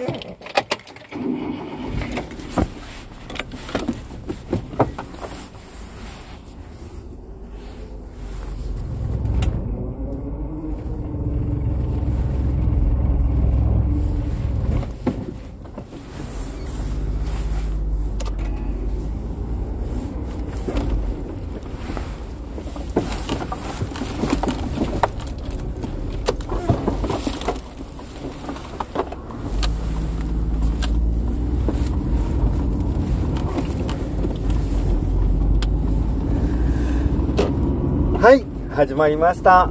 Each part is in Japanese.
Okay. 始まりました。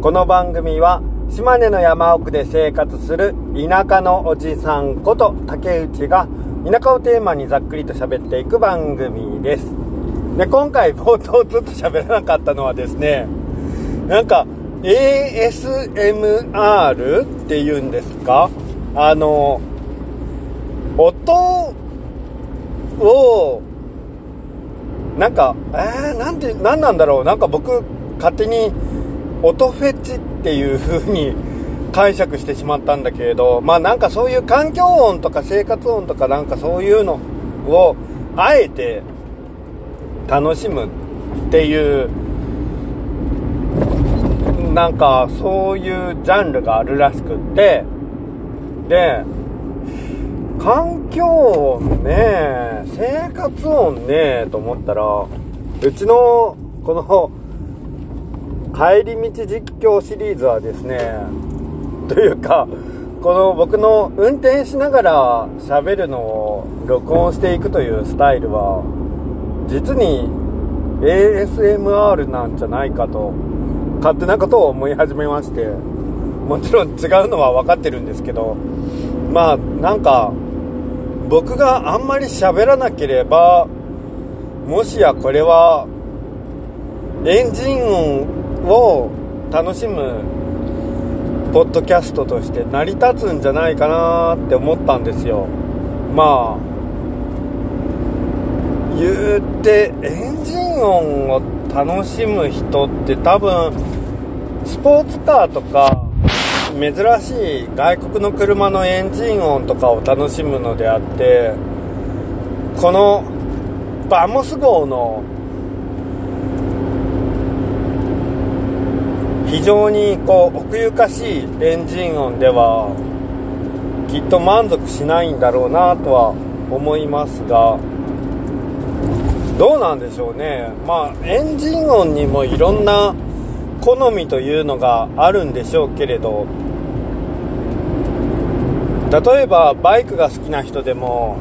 この番組は島根の山奥で生活する田舎のおじさんこと竹内が田舎をテーマにざっくりと喋っていく番組です。で今回冒頭ずっと喋らなかったのはですねなんか ASMR っていうんですか？あの音をなんか、えー、なんて、なんなんだろう。なんか僕、勝手に、音フェチっていう風に解釈してしまったんだけれど、まあなんかそういう環境音とか生活音とかなんかそういうのを、あえて、楽しむっていう、なんかそういうジャンルがあるらしくって、で、環境音ね、生活音ね、と思ったら、うちの、この、帰り道実況シリーズはですね、というか、この僕の運転しながら喋るのを録音していくというスタイルは、実に ASMR なんじゃないかと、勝手なことを思い始めまして、もちろん違うのは分かってるんですけど、まあ、なんか、僕があんまり喋らなければもしやこれはエンジン音を楽しむポッドキャストとして成り立つんじゃないかなって思ったんですよ。まあ言うてエンジン音を楽しむ人って多分スポーツカーとか珍しい外国の車のエンジン音とかを楽しむのであってこのバモス号の非常にこう奥ゆかしいエンジン音ではきっと満足しないんだろうなとは思いますがどうなんでしょうね。まあエンジン音にもいろんな好みというのがあるんでしょうけれど例えばバイクが好きな人でも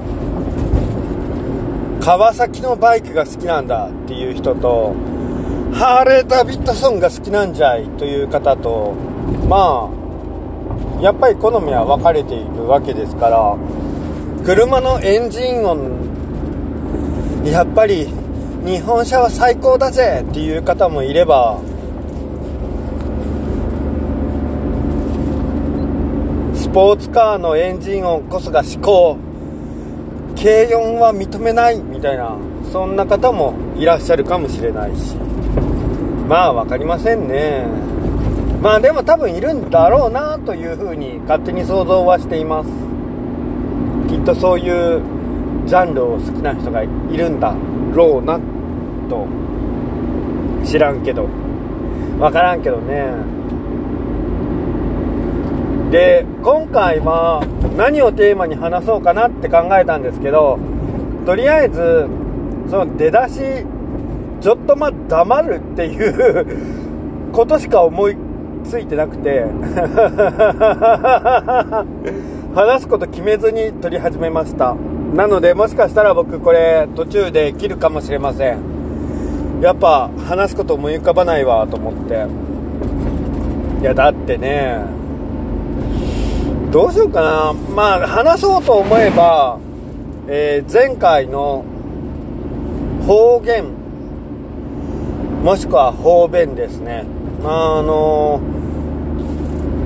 川崎のバイクが好きなんだっていう人とハーレー・ダビッドソンが好きなんじゃいという方とまあやっぱり好みは分かれているわけですから車のエンジン音やっぱり日本車は最高だぜっていう方もいればスポーツカーのエンジン音こそが思考軽音は認めないみたいなそんな方もいらっしゃるかもしれないし。まあ分かりませんね。まあでも多分いるんだろうなというふうに勝手に想像はしています。きっとそういうジャンルを好きな人がいるんだろうなと知らんけど。分からんけどね。で今回は何をテーマに話そうかなって考えたんですけどとりあえずその出だしちょっとま黙るっていう ことしか思いついてなくて 話すこと決めずに撮り始めました。なのでもしかしたら僕これ途中で切るかもしれません。やっぱ話すこと思い浮かばないわと思って。いやだってねどうしようかな。まあ、話そうと思えば、えー、前回の方言、もしくは方便ですね。あの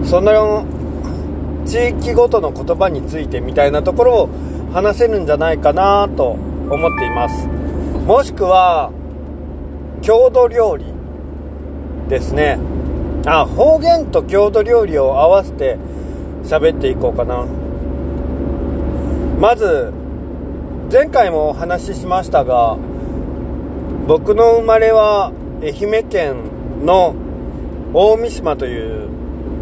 ー、その地域ごとの言葉についてみたいなところを話せるんじゃないかなと思っています。もしくは、郷土料理ですね。あ、方言と郷土料理を合わせて喋っていこうかな。まず前回もお話ししましたが僕の生まれは愛媛県の大三島という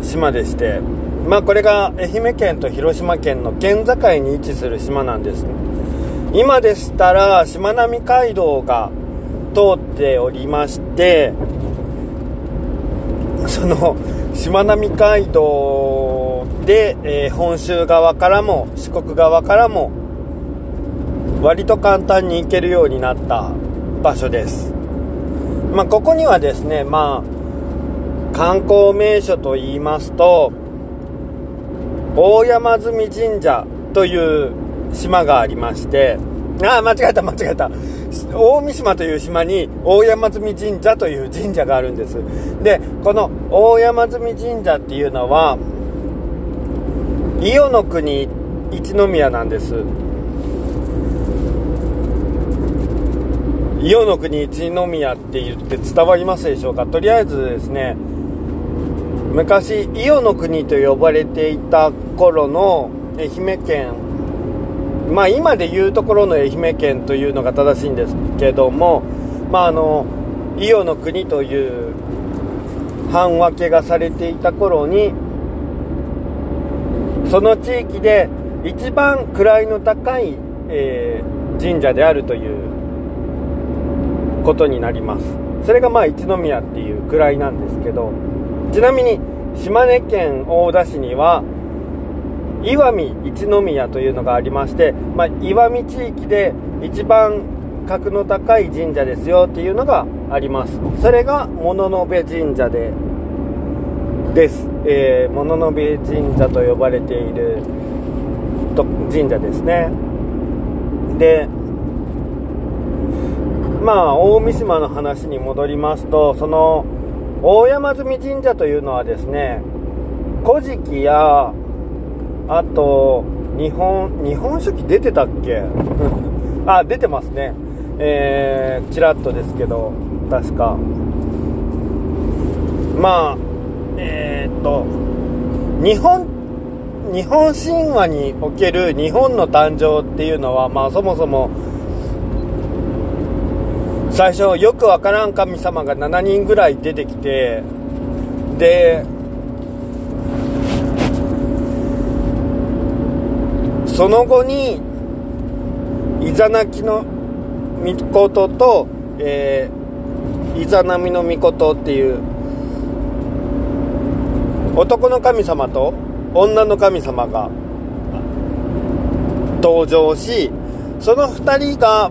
島でしてまあこれが愛媛県と広島県の県境に位置する島なんです。今でしたらしまなみ海道が通っておりましてそのしまなみ海道で、えー、本州側からも四国側からも割と簡単に行けるようになった場所です。まあここにはですねまあ観光名所と言いますと大山積神社という島がありましてああ間違えた間違えた。大三島という島に大山積神社という神社があるんです。でこの大山積神社っていうのは伊予の国一宮なんです。伊予の国一宮って言って伝わりますでしょうか？とりあえずですね昔伊予の国と呼ばれていた頃の愛媛県まあ今で言うところの愛媛県というのが正しいんですけどもまああの伊予の国という半分けがされていた頃にその地域で一番位の高い、えー、神社であるということになります。それがまあ一宮っていう位なんですけどちなみに島根県大田市には石見一宮というのがありまして、まあ、石見地域で一番格の高い神社ですよっていうのがあります。それが物部神社でです、えー、物部神社と呼ばれていると神社ですね。でまあ大三島の話に戻りますとその大山積神社というのはですね古事記やあと日本日本書紀出てたっけ？あ出てますね。えー、ちらっとですけど確か。まあえー、っと日本日本神話における日本の誕生っていうのはまあそもそも最初よくわからん神様が7人ぐらい出てきてでその後にイザナキの御事と、えー、イザナミの御事っていう男の神様と女の神様が登場しその2人が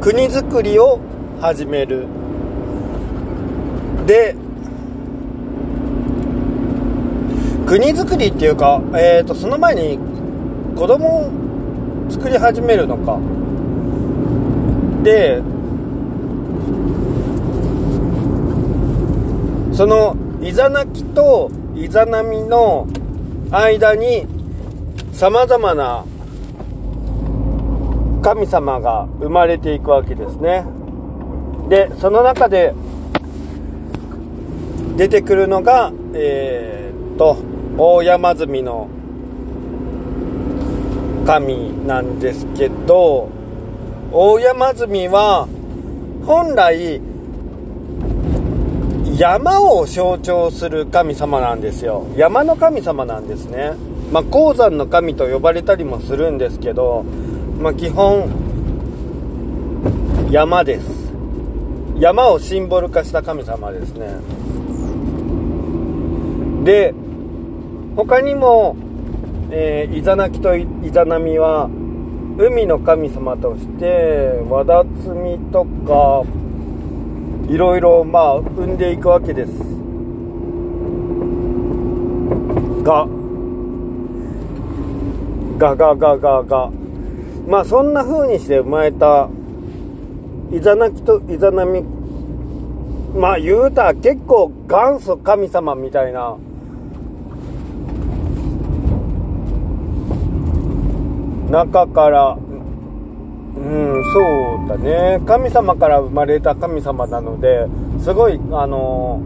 国づくりを始める。で国づくりっていうか、えーと、その前に子供を作り始めるのか。でそのイザナキとイザナミの間にさまざまな神様が生まれていくわけですね。でその中で出てくるのがえー、っと大山積の神なんですけど大山積は本来山を象徴する神様なんですよ。山の神様なんですね。まあ、鉱山の神と呼ばれたりもするんですけどまあ、基本山です。山をシンボル化した神様ですね。で他にも、えー、イザナキとイザナミは海の神様として和田摘みとかいろいろまあ生んでいくわけです。が。ガガガガガまあそんな風にして生まれたイザナキとイザナミ。まあ言うたら結構元祖神様みたいな。中からうんそうだね。神様から生まれた神様なのですごいあの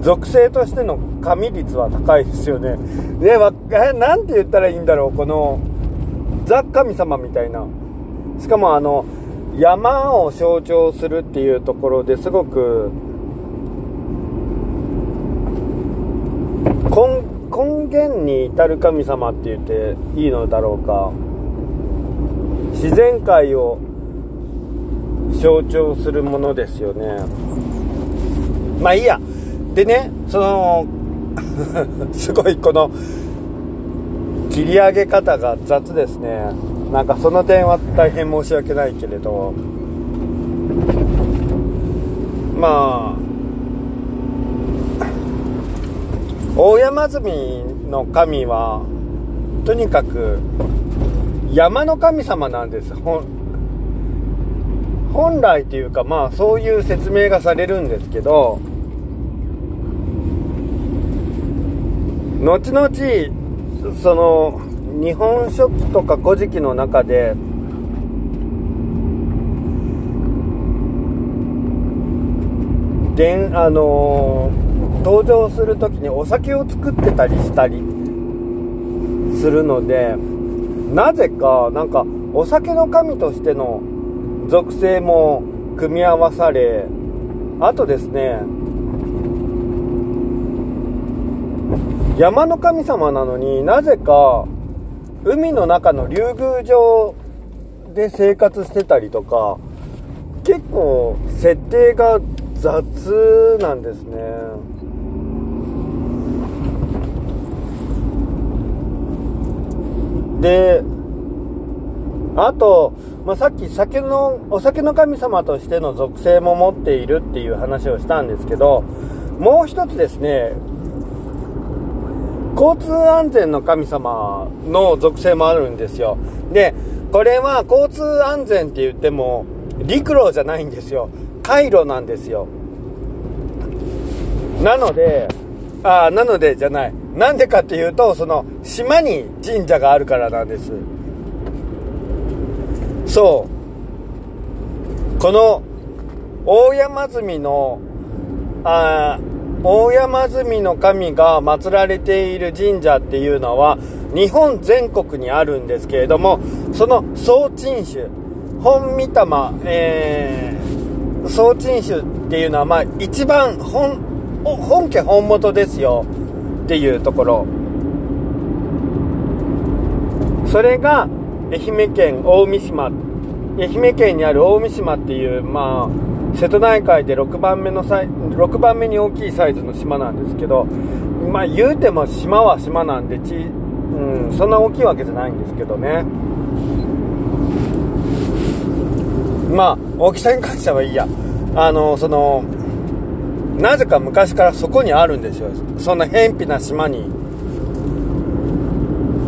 属性としての神率は高いですよね。で、ま、えなんて言ったらいいんだろうこのザ神様みたいな。しかもあの山を象徴するっていうところですごく根根源に至る神様って言っていいのだろうか。自然界を象徴するものですよね。まあいいや。でねその すごいこの切り上げ方が雑ですね。なんかその点は大変申し訳ないけれど。まあ大山積の神はとにかく山の神様なんです。本来というかまあそういう説明がされるんですけど後々その日本書紀とか古事記の中でであのー、登場する時にお酒を作ってたりしたりするのでなぜかなんかお酒の神としての属性も組み合わされあとですね山の神様なのになぜか海の中の竜宮城で生活してたりとか結構設定が雑なんですね。であと、まあ、さっき酒のお酒の神様としての属性も持っているっていう話をしたんですけどもう一つですね交通安全の神様の属性もあるんですよ。で、これは交通安全って言っても、陸路じゃないんですよ。回路なんですよ。なので、ああ、なのでじゃない。なんでかっていうと、その、島に神社があるからなんです。そう。この、大山積の、あ大山積の神が祀られている神社っていうのは日本全国にあるんですけれどもその総鎮守本御霊、えー、総鎮守っていうのはまあ一番本本家本元ですよっていうところ。それが愛媛県大三島。愛媛県にある大三島っていうまあ瀬戸内海で6番目のサイ6番目に大きいサイズの島なんですけどまあ言うても島は島なんでち、うん、そんな大きいわけじゃないんですけどね。まあ大きさに関してはいいや。あのそのなぜか昔からそこにあるんですよ。そんな偏僻な島に。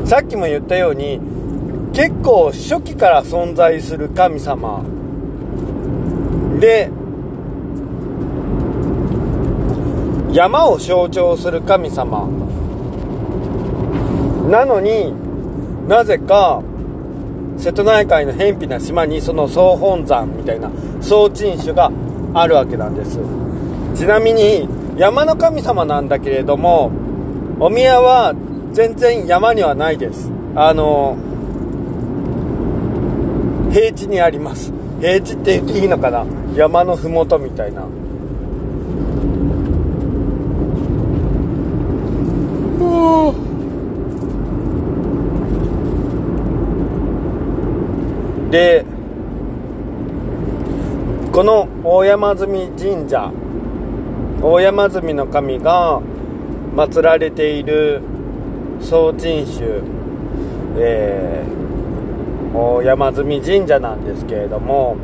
さっきも言ったように結構初期から存在する神様。で山を象徴する神様。なのになぜか瀬戸内海の偏僻な島にその総本山みたいな総鎮守があるわけなんです。ちなみに山の神様なんだけれどもお宮は全然山にはないです。あの平地にあります。平地って言っていいのかな？山の麓みたいな。でこの大山積神社大山積の神が祀られている総鎮守、えー、大山積神社なんですけれども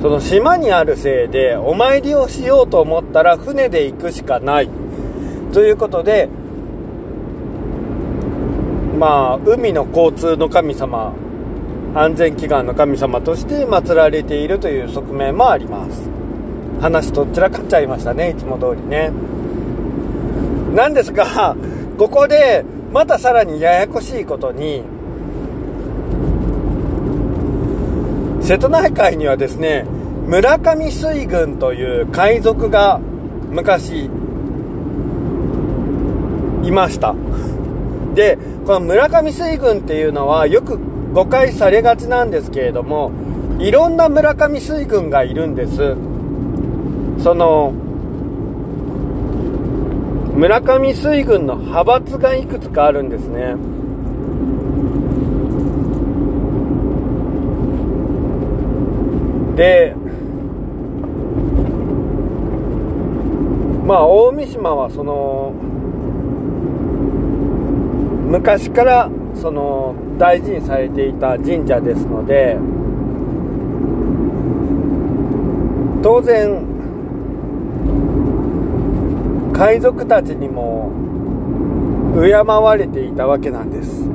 その島にあるせいでお参りをしようと思ったら船で行くしかない。ということでまあ海の交通の神様安全祈願の神様として祀られているという側面もあります。話とっちらかっちゃいましたねいつも通りね。なんですがここでまたさらにややこしいことに瀬戸内海にはですね村上水軍という海賊が昔いました。でこの村上水軍っていうのはよく誤解されがちなんですけれどもいろんな村上水軍がいるんです。その村上水軍の派閥がいくつかあるんですね。でまあ大三島はその昔からその大事にされていた神社ですので当然海賊たちにも敬われていたわけなんです。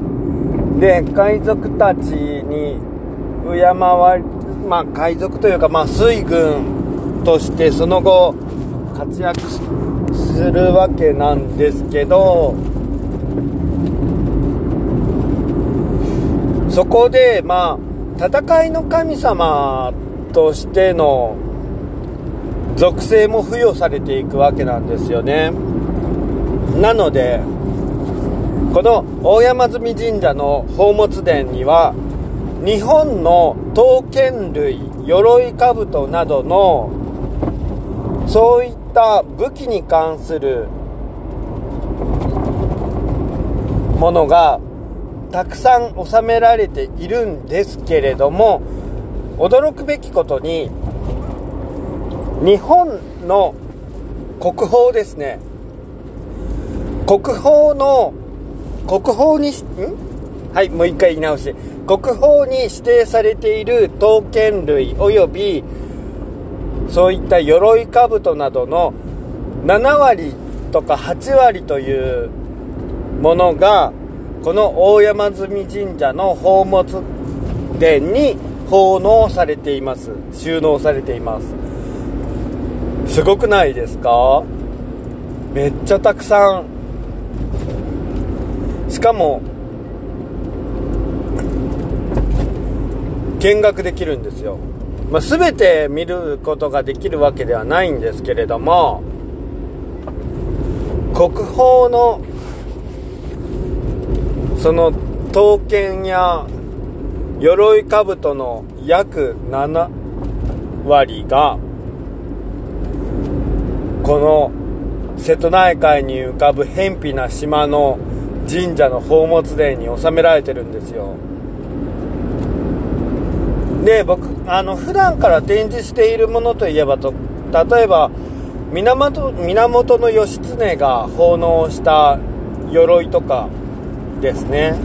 で海賊たちに敬われまあ海賊というかまあ水軍としてその後活躍するわけなんですけどそこでまあ戦いの神様としての属性も付与されていくわけなんですよね。なのでこの大山積神社の宝物殿には日本の刀剣類鎧兜などのそういった武器に関するものがたくさん収められているんですけれども驚くべきことに日本の国宝ですね。国宝の国宝にん？はいもう一回言い直し国宝に指定されている刀剣類及びそういった鎧兜などの7割とか8割というものがこの大山積神社の宝物殿に奉納されています。収納されています。すごくないですか？めっちゃたくさん。しかも見学できるんですよ、まあ、全て見ることができるわけではないんですけれども国宝のその刀剣や鎧兜の約7割がこの瀬戸内海に浮かぶ偏僻な島の神社の宝物殿に収められてるんですよ。で僕あの普段から展示しているものといえばと例えば源源義経が奉納した鎧とかですね。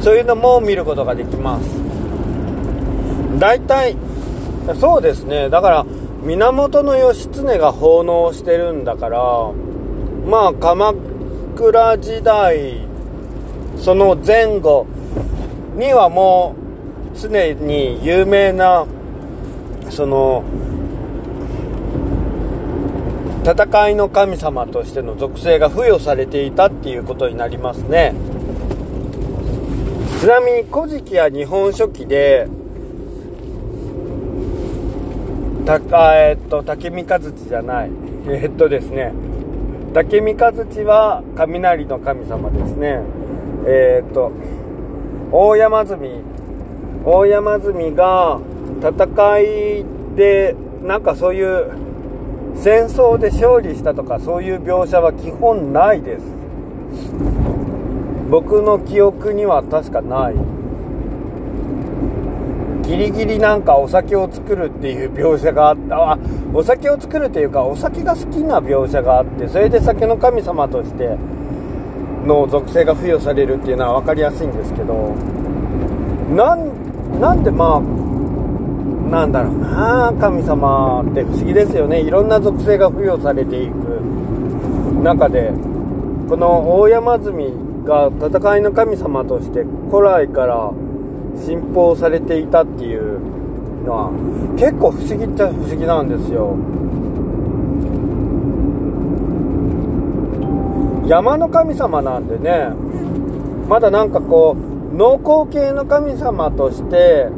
そういうのも見ることができます。大体そうですね。だから源義経が奉納してるんだからまあ鎌倉時代その前後にはもう常に有名なその戦いの神様としての属性が付与されていたっていうことになりますね。ちなみに「古事記」や「日本書紀」でたえっと竹三和地じゃない。えっとですね。竹三和地は雷の神様ですね。え、っと大山積大山積が戦いでなんかそういう戦争で勝利したとかそういう描写は基本ないです。僕の記憶には確かない。ギリギリなんかお酒を作るっていう描写があった。あお酒を作るっていうかお酒が好きな描写があってそれで酒の神様としての属性が付与されるっていうのは分かりやすいんですけどなんなんでまあなんだろうな神様って不思議ですよね。いろんな属性が付与されていく中でこの大山積が戦いの神様として古来から信奉されていたっていうのは結構不思議っちゃ不思議なんですよ。山の神様なんでねまだなんかこう農耕系の神様として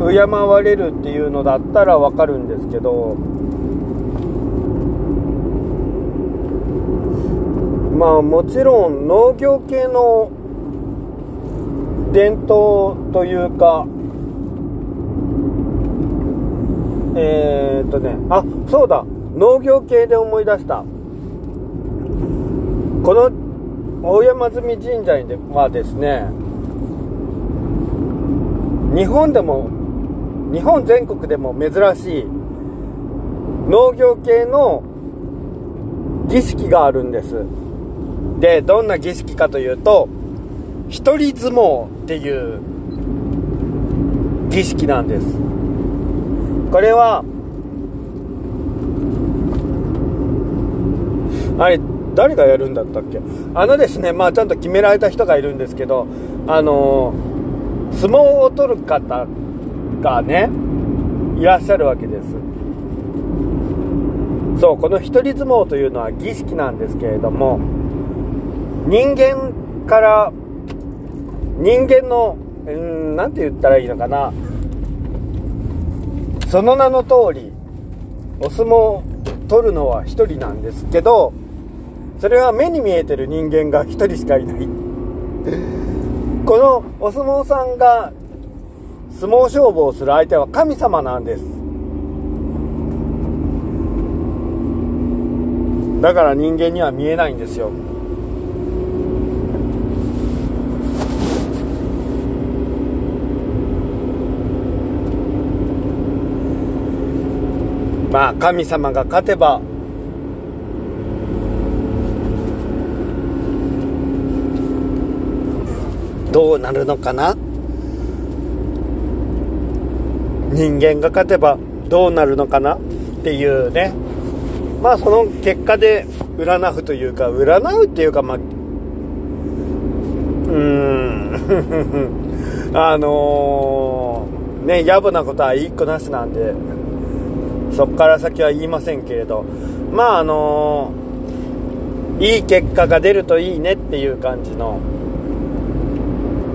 敬われるっていうのだったらわかるんですけどまあもちろん農業系の伝統というかえー、っとねあそうだ。農業系で思い出した。この大山積神社ではですね日本でも日本全国でも珍しい農業系の儀式があるんです。でどんな儀式かというと一人相撲。っていう儀式なんです。これはあれ誰がやるんだったっけ？あのですねまあちゃんと決められた人がいるんですけどあの相撲を取る方がねいらっしゃるわけです。そうこの一人相撲というのは儀式なんですけれども人間から人間の何て言ったらいいのかな。その名の通りお相撲取るのは1人なんですけどそれは目に見えてる人間が1人しかいない。このお相撲さんが相撲勝負をする相手は神様なんです。だから人間には見えないんですよ。まあ神様が勝てばどうなるのかな？人間が勝てばどうなるのかな？っていうね。まあその結果で占うというか占うっていうかまあうーん。あのー、ね野暮なことは一個なしなんで。そっから先は言いませんけれどまああのー、いい結果が出るといいねっていう感じの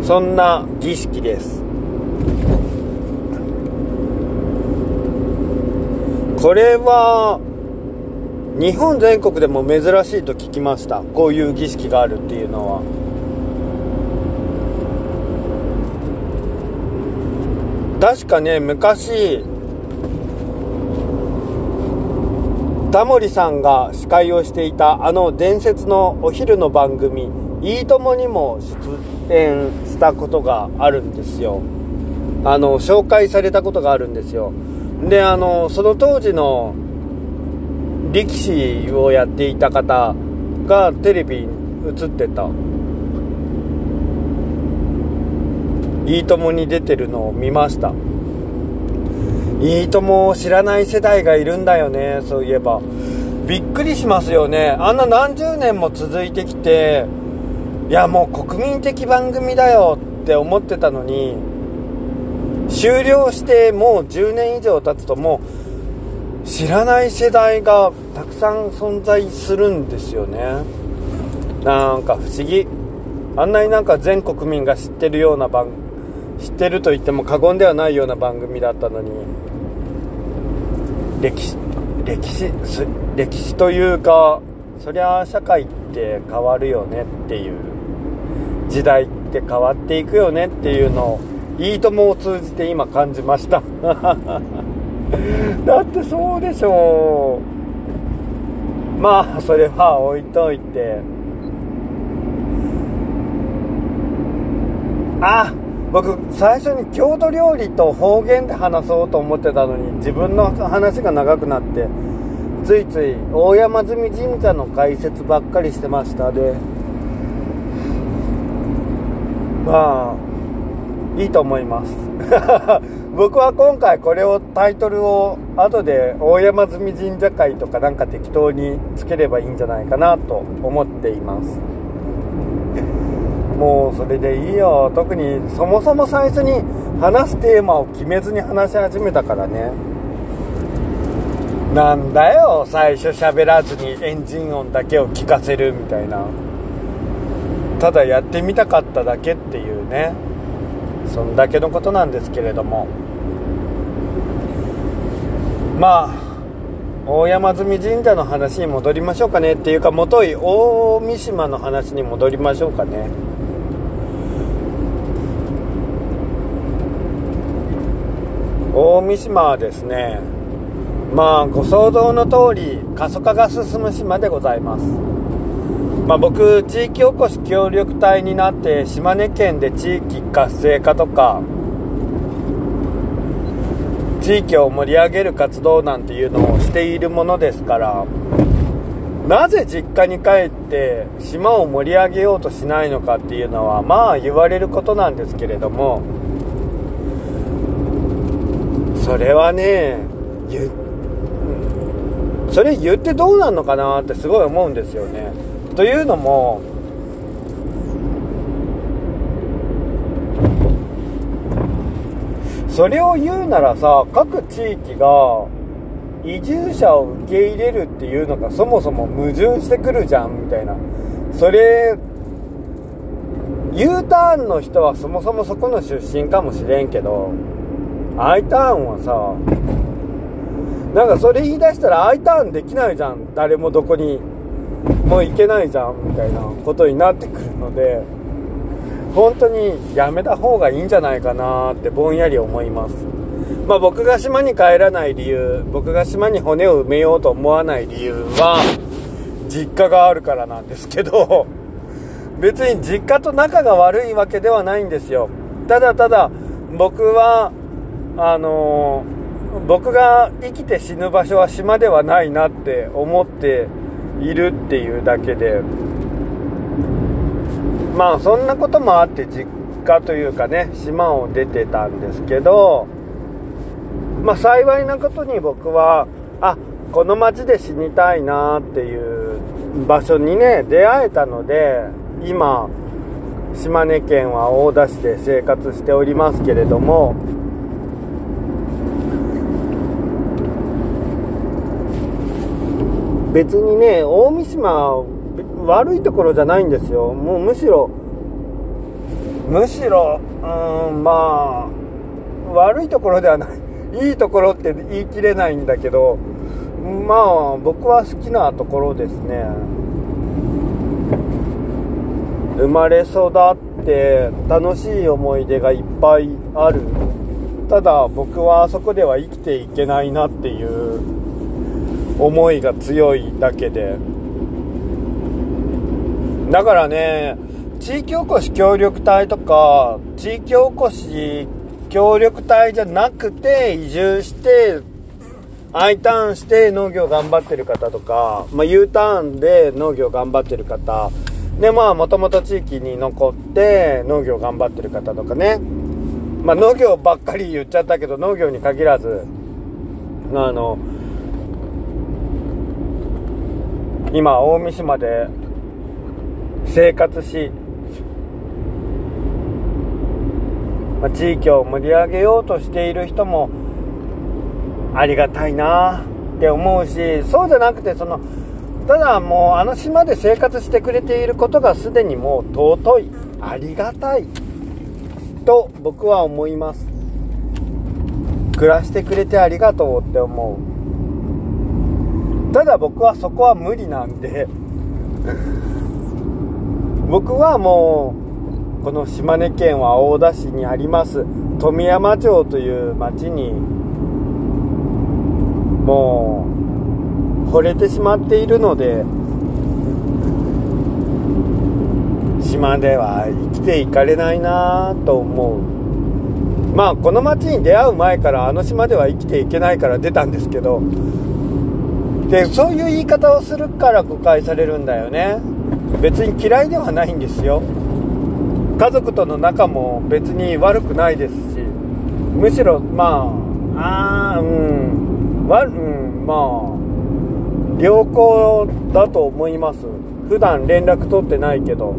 そんな儀式です。これは日本全国でも珍しいと聞きました。こういう儀式があるっていうのは。確かね昔タモリさんが司会をしていたあの伝説のお昼の番組「いいとも!」にも出演したことがあるんですよあの紹介されたことがあるんですよであのその当時の力士をやっていた方がテレビに映ってた「いいとも!」に出てるのを見ましたいいとも知らない世代がいるんだよね。そういえば。びっくりしますよね。あんな何十年も続いてきていやもう国民的番組だよって思ってたのに終了してもう10年以上経つともう知らない世代がたくさん存在するんですよね。なんか不思議。あんなになんか全国民が知ってるような番知ってると言っても過言ではないような番組だったのに。歴史歴史歴史というかそりゃ社会って変わるよねっていう時代って変わっていくよねっていうのをいいともを通じて今感じました。だってそうでしょう。まあそれは置いといて。あっ僕最初に郷土料理と方言で話そうと思ってたのに自分の話が長くなってついつい大山積神社の解説ばっかりしてました。でまあいいと思います。僕は今回これをタイトルを後で大山積神社会とかなんか適当につければいいんじゃないかなと思っています。もうそれでいいよ。特にそもそも最初に話すテーマを決めずに話し始めたからね。なんだよ最初喋らずにエンジン音だけを聞かせるみたいな。ただやってみたかっただけっていうね。そんだけのことなんですけれども。まあ大山積神社の話に戻りましょうかね。っていうかもとい大三島の話に戻りましょうかね。大三島はですね。まあご想像の通り過疎化が進む島でございます。まあ、僕地域おこし協力隊になって島根県で地域活性化とか地域を盛り上げる活動なんていうのをしているものですからなぜ実家に帰って島を盛り上げようとしないのかっていうのはまあ言われることなんですけれどもそれはね言それ言ってどうなんのかなってすごい思うんですよね。というのもそれを言うならさ各地域が移住者を受け入れるっていうのがそもそも矛盾してくるじゃんみたいな。それ U ターンの人はそもそもそこの出身かもしれんけど I ターンはさなんかそれ言い出したら I ターンできないじゃん。誰もどこにもう行けないじゃんみたいなことになってくるので本当にやめた方がいいんじゃないかなってぼんやり思います。まあ、僕が島に帰らない理由僕が島に骨を埋めようと思わない理由は実家があるからなんですけど別に実家と仲が悪いわけではないんですよ。ただただ僕はあの、僕が生きて死ぬ場所は島ではないなって思っているっていうだけでまあそんなこともあって実家というかね島を出てたんですけどまあ、幸いなことに僕はあこの町で死にたいなっていう場所にね出会えたので今島根県は大田市で生活しておりますけれども別にね大三島悪いところじゃないんですよ。もうむしろむしろうんまあ悪いところではない。いいところって言い切れないんだけどまあ僕は好きなところですね。生まれ育って楽しい思い出がいっぱいある。ただ僕はあそこでは生きていけないなっていう思いが強いだけで。だからね地域おこし協力隊とか地域おこし協力隊じゃなくて移住して I ターンして農業頑張ってる方とか、まあ、U ターンで農業頑張ってる方。でまあもともと地域に残って農業頑張ってる方とかね。まあ農業ばっかり言っちゃったけど農業に限らずあの今大三島で生活しま、地域を盛り上げようとしている人もありがたいなって思うしそうじゃなくてそのただもうあの島で生活してくれていることがすでにもう尊いありがたいと僕は思います。暮らしてくれてありがとうって思う。ただ僕はそこは無理なんで僕はもうこの島根県は大田市にあります富山町という町にもう惚れてしまっているので島では生きていかれないなと思う。まあこの町に出会う前からあの島では生きていけないから出たんですけどでそういう言い方をするから誤解されるんだよね。別に嫌いではないんですよ。家族との仲も別に悪くないですしむしろまあああうんわうんまあ良好だと思います。普段連絡取ってないけど。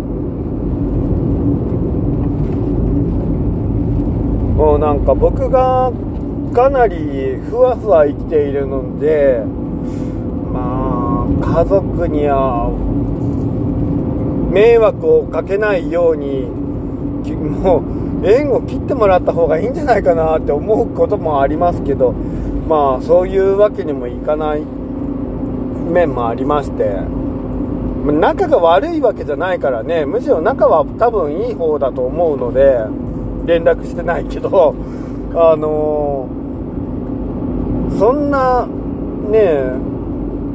もうなんか僕がかなりふわふわ生きているので家族には迷惑をかけないように もう縁を切ってもらった方がいいんじゃないかなって思うこともありますけどまあそういうわけにもいかない面もありまして仲が悪いわけじゃないからねむしろ仲は多分いい方だと思うので連絡してないけどあのそんなねえ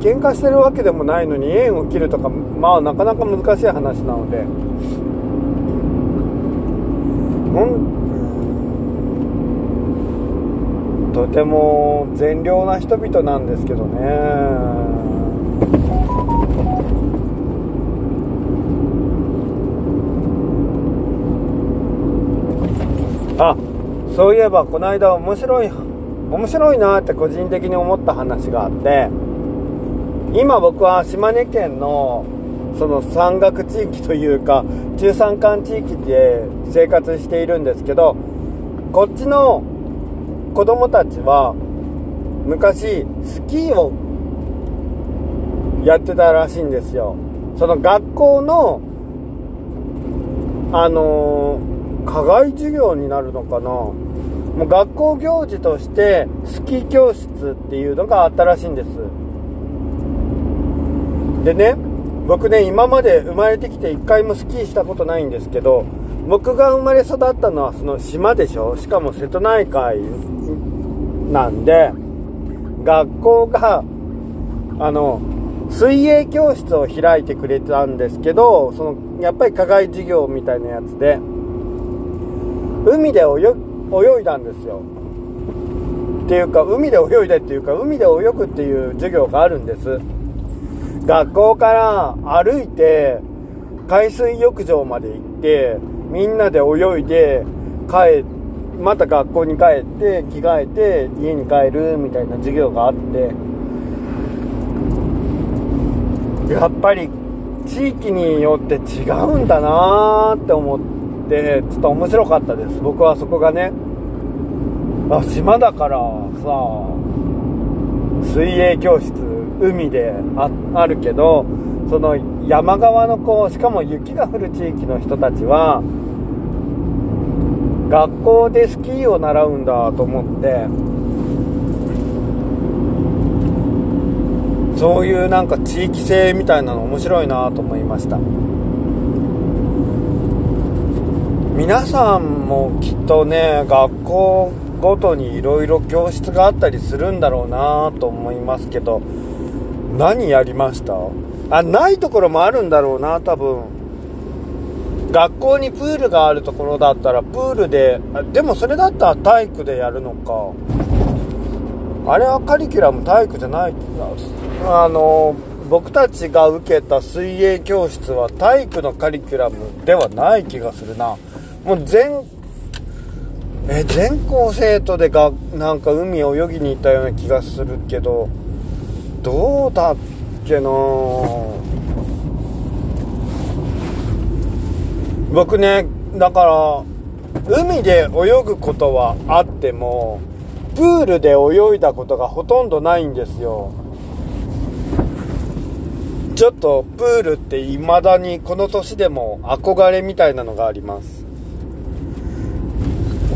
喧嘩してるわけでもないのに縁を切るとかまあなかなか難しい話なので。ほんとても善良な人々なんですけどね。あそういえばこの間面白い面白いなって個人的に思った話があって。今僕は島根県のその山岳地域というか中山間地域で生活しているんですけどこっちの子供たちは昔スキーをやってたらしいんですよ。その学校のあのー課外授業になるのかな。もう学校行事としてスキー教室っていうのがあったらしいんです。でね僕ね今まで生まれてきて一回もスキーしたことないんですけど僕が生まれ育ったのはその島でしょ？しかも瀬戸内海なんで学校があの水泳教室を開いてくれたんですけどそのやっぱり課外授業みたいなやつで海で泳いだんですよ。っていうか海で泳いでっていうか海で泳ぐっていう授業があるんです。学校から歩いて海水浴場まで行ってみんなで泳いで帰また学校に帰って着替えて家に帰るみたいな授業があって。やっぱり地域によって違うんだなーって思ってちょっと面白かったです。僕はそこがね。あ島だからさ水泳教室海であるけどその山側の子しかも雪が降る地域の人たちは学校でスキーを習うんだと思ってそういうなんか地域性みたいなの面白いなと思いました。皆さんもきっとね学校ごとにいろいろ教室があったりするんだろうなと思いますけど何やりました？あないところもあるんだろうな多分。学校にプールがあるところだったらプールででもそれだったら体育でやるのか。あれはカリキュラム体育じゃない？あの僕たちが受けた水泳教室は体育のカリキュラムではない気がするな。もう全え全校生徒でがなんか海泳ぎに行ったような気がするけどどうだっけな僕ねだから海で泳ぐことはあってもプールで泳いだことがほとんどないんですよ。ちょっとプールって未だにこの年でも憧れみたいなのがあります。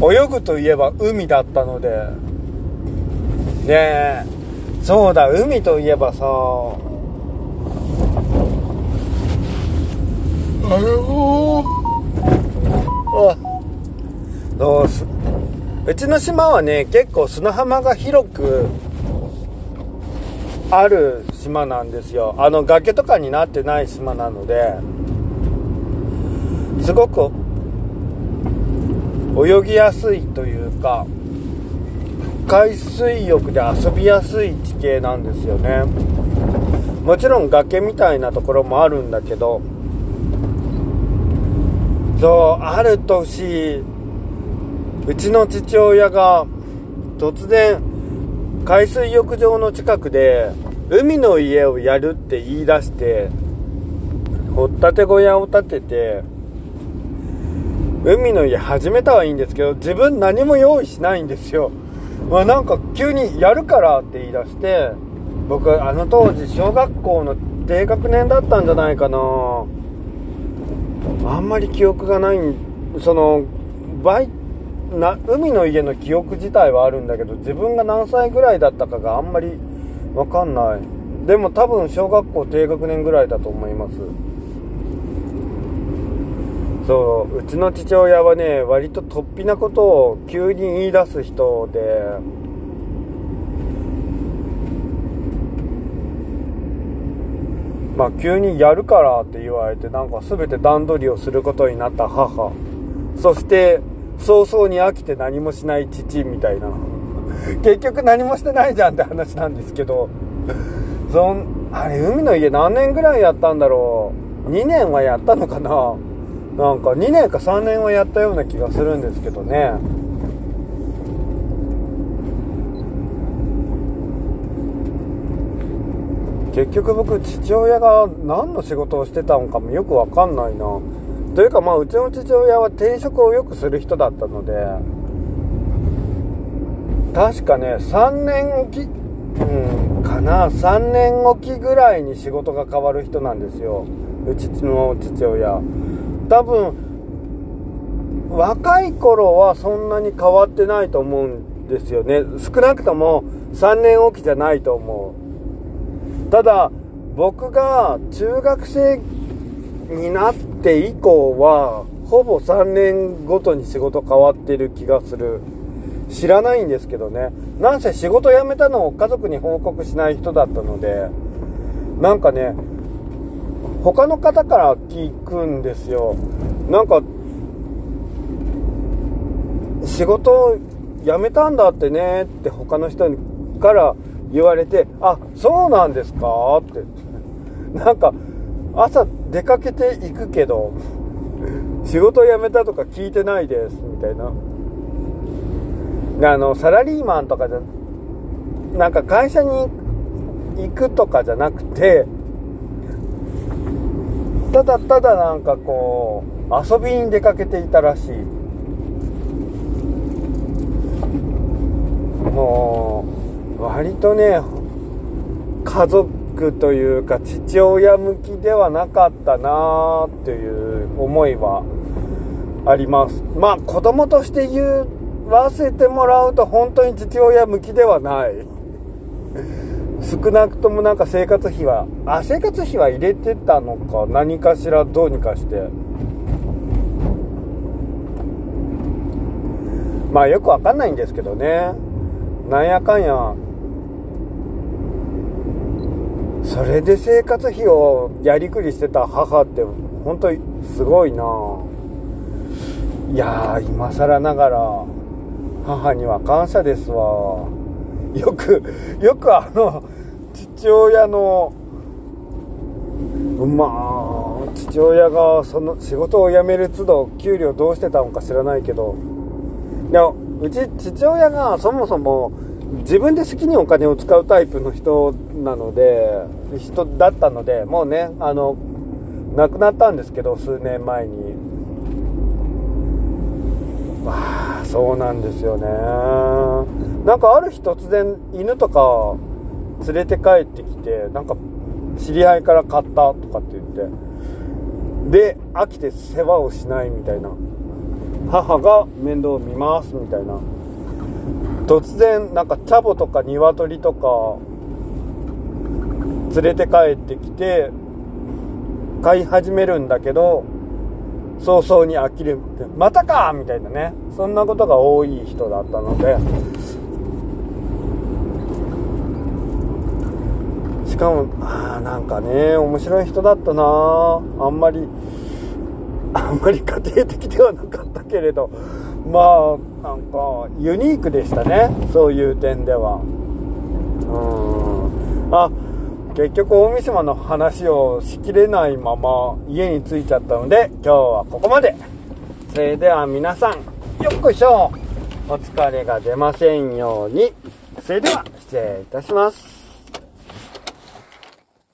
泳ぐといえば海だったので。ねえ。そうだ海といえばさ。あのあどうす？うちの島はね結構砂浜が広くある島なんですよ。あの崖とかになってない島なので。すごく泳ぎやすいというか海水浴で遊びやすい地形なんですよね。もちろん崖みたいなところもあるんだけどそうある年うちの父親が突然海水浴場の近くで海の家をやるって言い出して掘ったて小屋を建てて海の家始めたはいいんですけど自分何も用意しないんですよ、まあ、なんか急にやるからって言い出して僕あの当時小学校の低学年だったんじゃないかな。あんまり記憶がないそのバイな海の家の記憶自体はあるんだけど自分が何歳ぐらいだったかがあんまり分かんない。でも多分小学校低学年ぐらいだと思います。そううちの父親はね割と突飛なことを急に言い出す人で。まあ急にやるからって言われてなんか全て段取りをすることになった母。そして早々に飽きて何もしない父みたいな。結局何もしてないじゃんって話なんですけど。そんあれ海の家何年ぐらいやったんだろう。2年はやったのかな。なんか2年か3年はやったような気がするんですけどね。結局僕父親が何の仕事をしてたのかもよくわかんないな。というかまあうちの父親は転職をよくする人だったので。確かね3年おきうんかな。3年おきぐらいに仕事が変わる人なんですよ。うちの父親。多分若い頃はそんなに変わってないと思うんですよね。少なくとも3年おきじゃないと思う。ただ僕が中学生になって以降はほぼ3年ごとに仕事変わってる気がする。知らないんですけどね。なんせ仕事辞めたのを家族に報告しない人だったのでなんかね他の方から聞くんですよなんか仕事辞めたんだってねって他の人から言われて、あ、そうなんですか？って。なんか、朝出かけていくけど、仕事辞めたとか聞いてないです、みたいな。あの、サラリーマンとかじゃ、なんか会社に行くとかじゃなくて、ただただなんかこう、遊びに出かけていたらしい。もう、割とね家族というか父親向きではなかったなっていう思いはありますまあ子供として言わせてもらうと本当に父親向きではない少なくともなんか生活費はあ生活費は入れてたのか何かしらどうにかして。まあよくわかんないんですけどね。なんやかんや。それで生活費をやりくりしてた母って本当にすごいな。いやー今更ながら母には感謝ですわ。よくよくあの父親のまあ父親がその仕事を辞める都度給料どうしてたのか知らないけど。いやうち父親がそもそも自分で好きにお金を使うタイプの人なので人だったのでもうねあの亡くなったんですけど数年前に。まあそうなんですよね。なんかある日突然犬とか連れて帰ってきてなんか知り合いから買ったとかって言ってで飽きて世話をしないみたいな。母が面倒を見ますみたいな。突然なんかチャボとか鶏とか連れて帰ってきて飼い始めるんだけど早々に呆れてまたかみたいなね。そんなことが多い人だったので。しかもああなんかね面白い人だったな。あんまりあんまり家庭的ではなかったけれど。まあなんかユニークでしたね。そういう点では。うん。あ結局大三島の話をしきれないまま家に着いちゃったので今日はここまで。それでは皆さんよっこいしょ。お疲れが出ませんように。それでは失礼いたします。